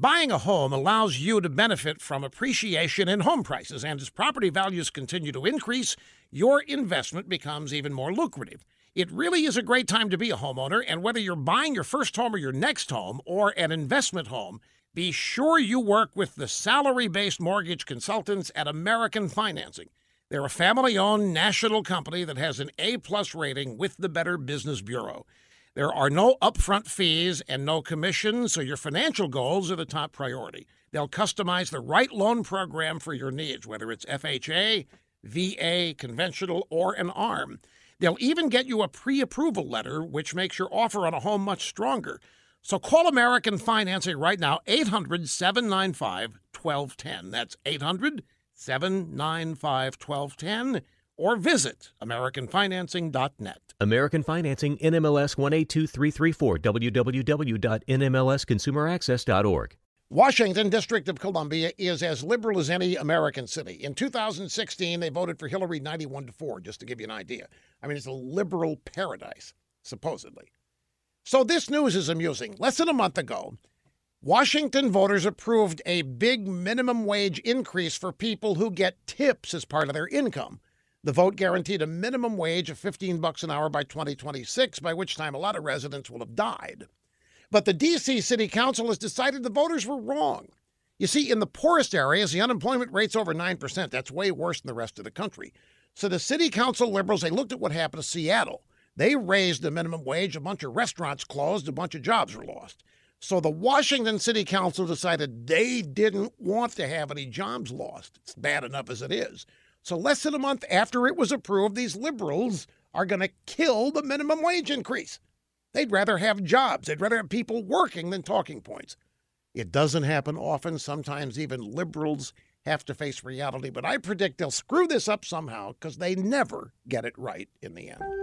Buying a home allows you to benefit from appreciation in home prices, and as property values continue to increase, your investment becomes even more lucrative. It really is a great time to be a homeowner, and whether you're buying your first home or your next home or an investment home, be sure you work with the salary based mortgage consultants at American Financing. They're a family owned national company that has an A plus rating with the Better Business Bureau. There are no upfront fees and no commissions, so your financial goals are the top priority. They'll customize the right loan program for your needs, whether it's FHA, VA, conventional, or an ARM. They'll even get you a pre approval letter, which makes your offer on a home much stronger. So call American Financing right now, 800 795 1210. That's 800 795 1210 or visit AmericanFinancing.net. American Financing, NMLS 182334, www.nmlsconsumeraccess.org. Washington, District of Columbia, is as liberal as any American city. In 2016, they voted for Hillary 91 to 4, just to give you an idea. I mean, it's a liberal paradise, supposedly. So this news is amusing. Less than a month ago, Washington voters approved a big minimum wage increase for people who get tips as part of their income. The vote guaranteed a minimum wage of 15 bucks an hour by 2026, by which time a lot of residents will have died. But the D.C. City Council has decided the voters were wrong. You see, in the poorest areas, the unemployment rate's over 9%. That's way worse than the rest of the country. So the City Council liberals, they looked at what happened to Seattle. They raised the minimum wage, a bunch of restaurants closed, a bunch of jobs were lost. So the Washington City Council decided they didn't want to have any jobs lost. It's bad enough as it is. So less than a month after it was approved, these liberals are going to kill the minimum wage increase. They'd rather have jobs. They'd rather have people working than talking points. It doesn't happen often. Sometimes even liberals have to face reality, but I predict they'll screw this up somehow because they never get it right in the end.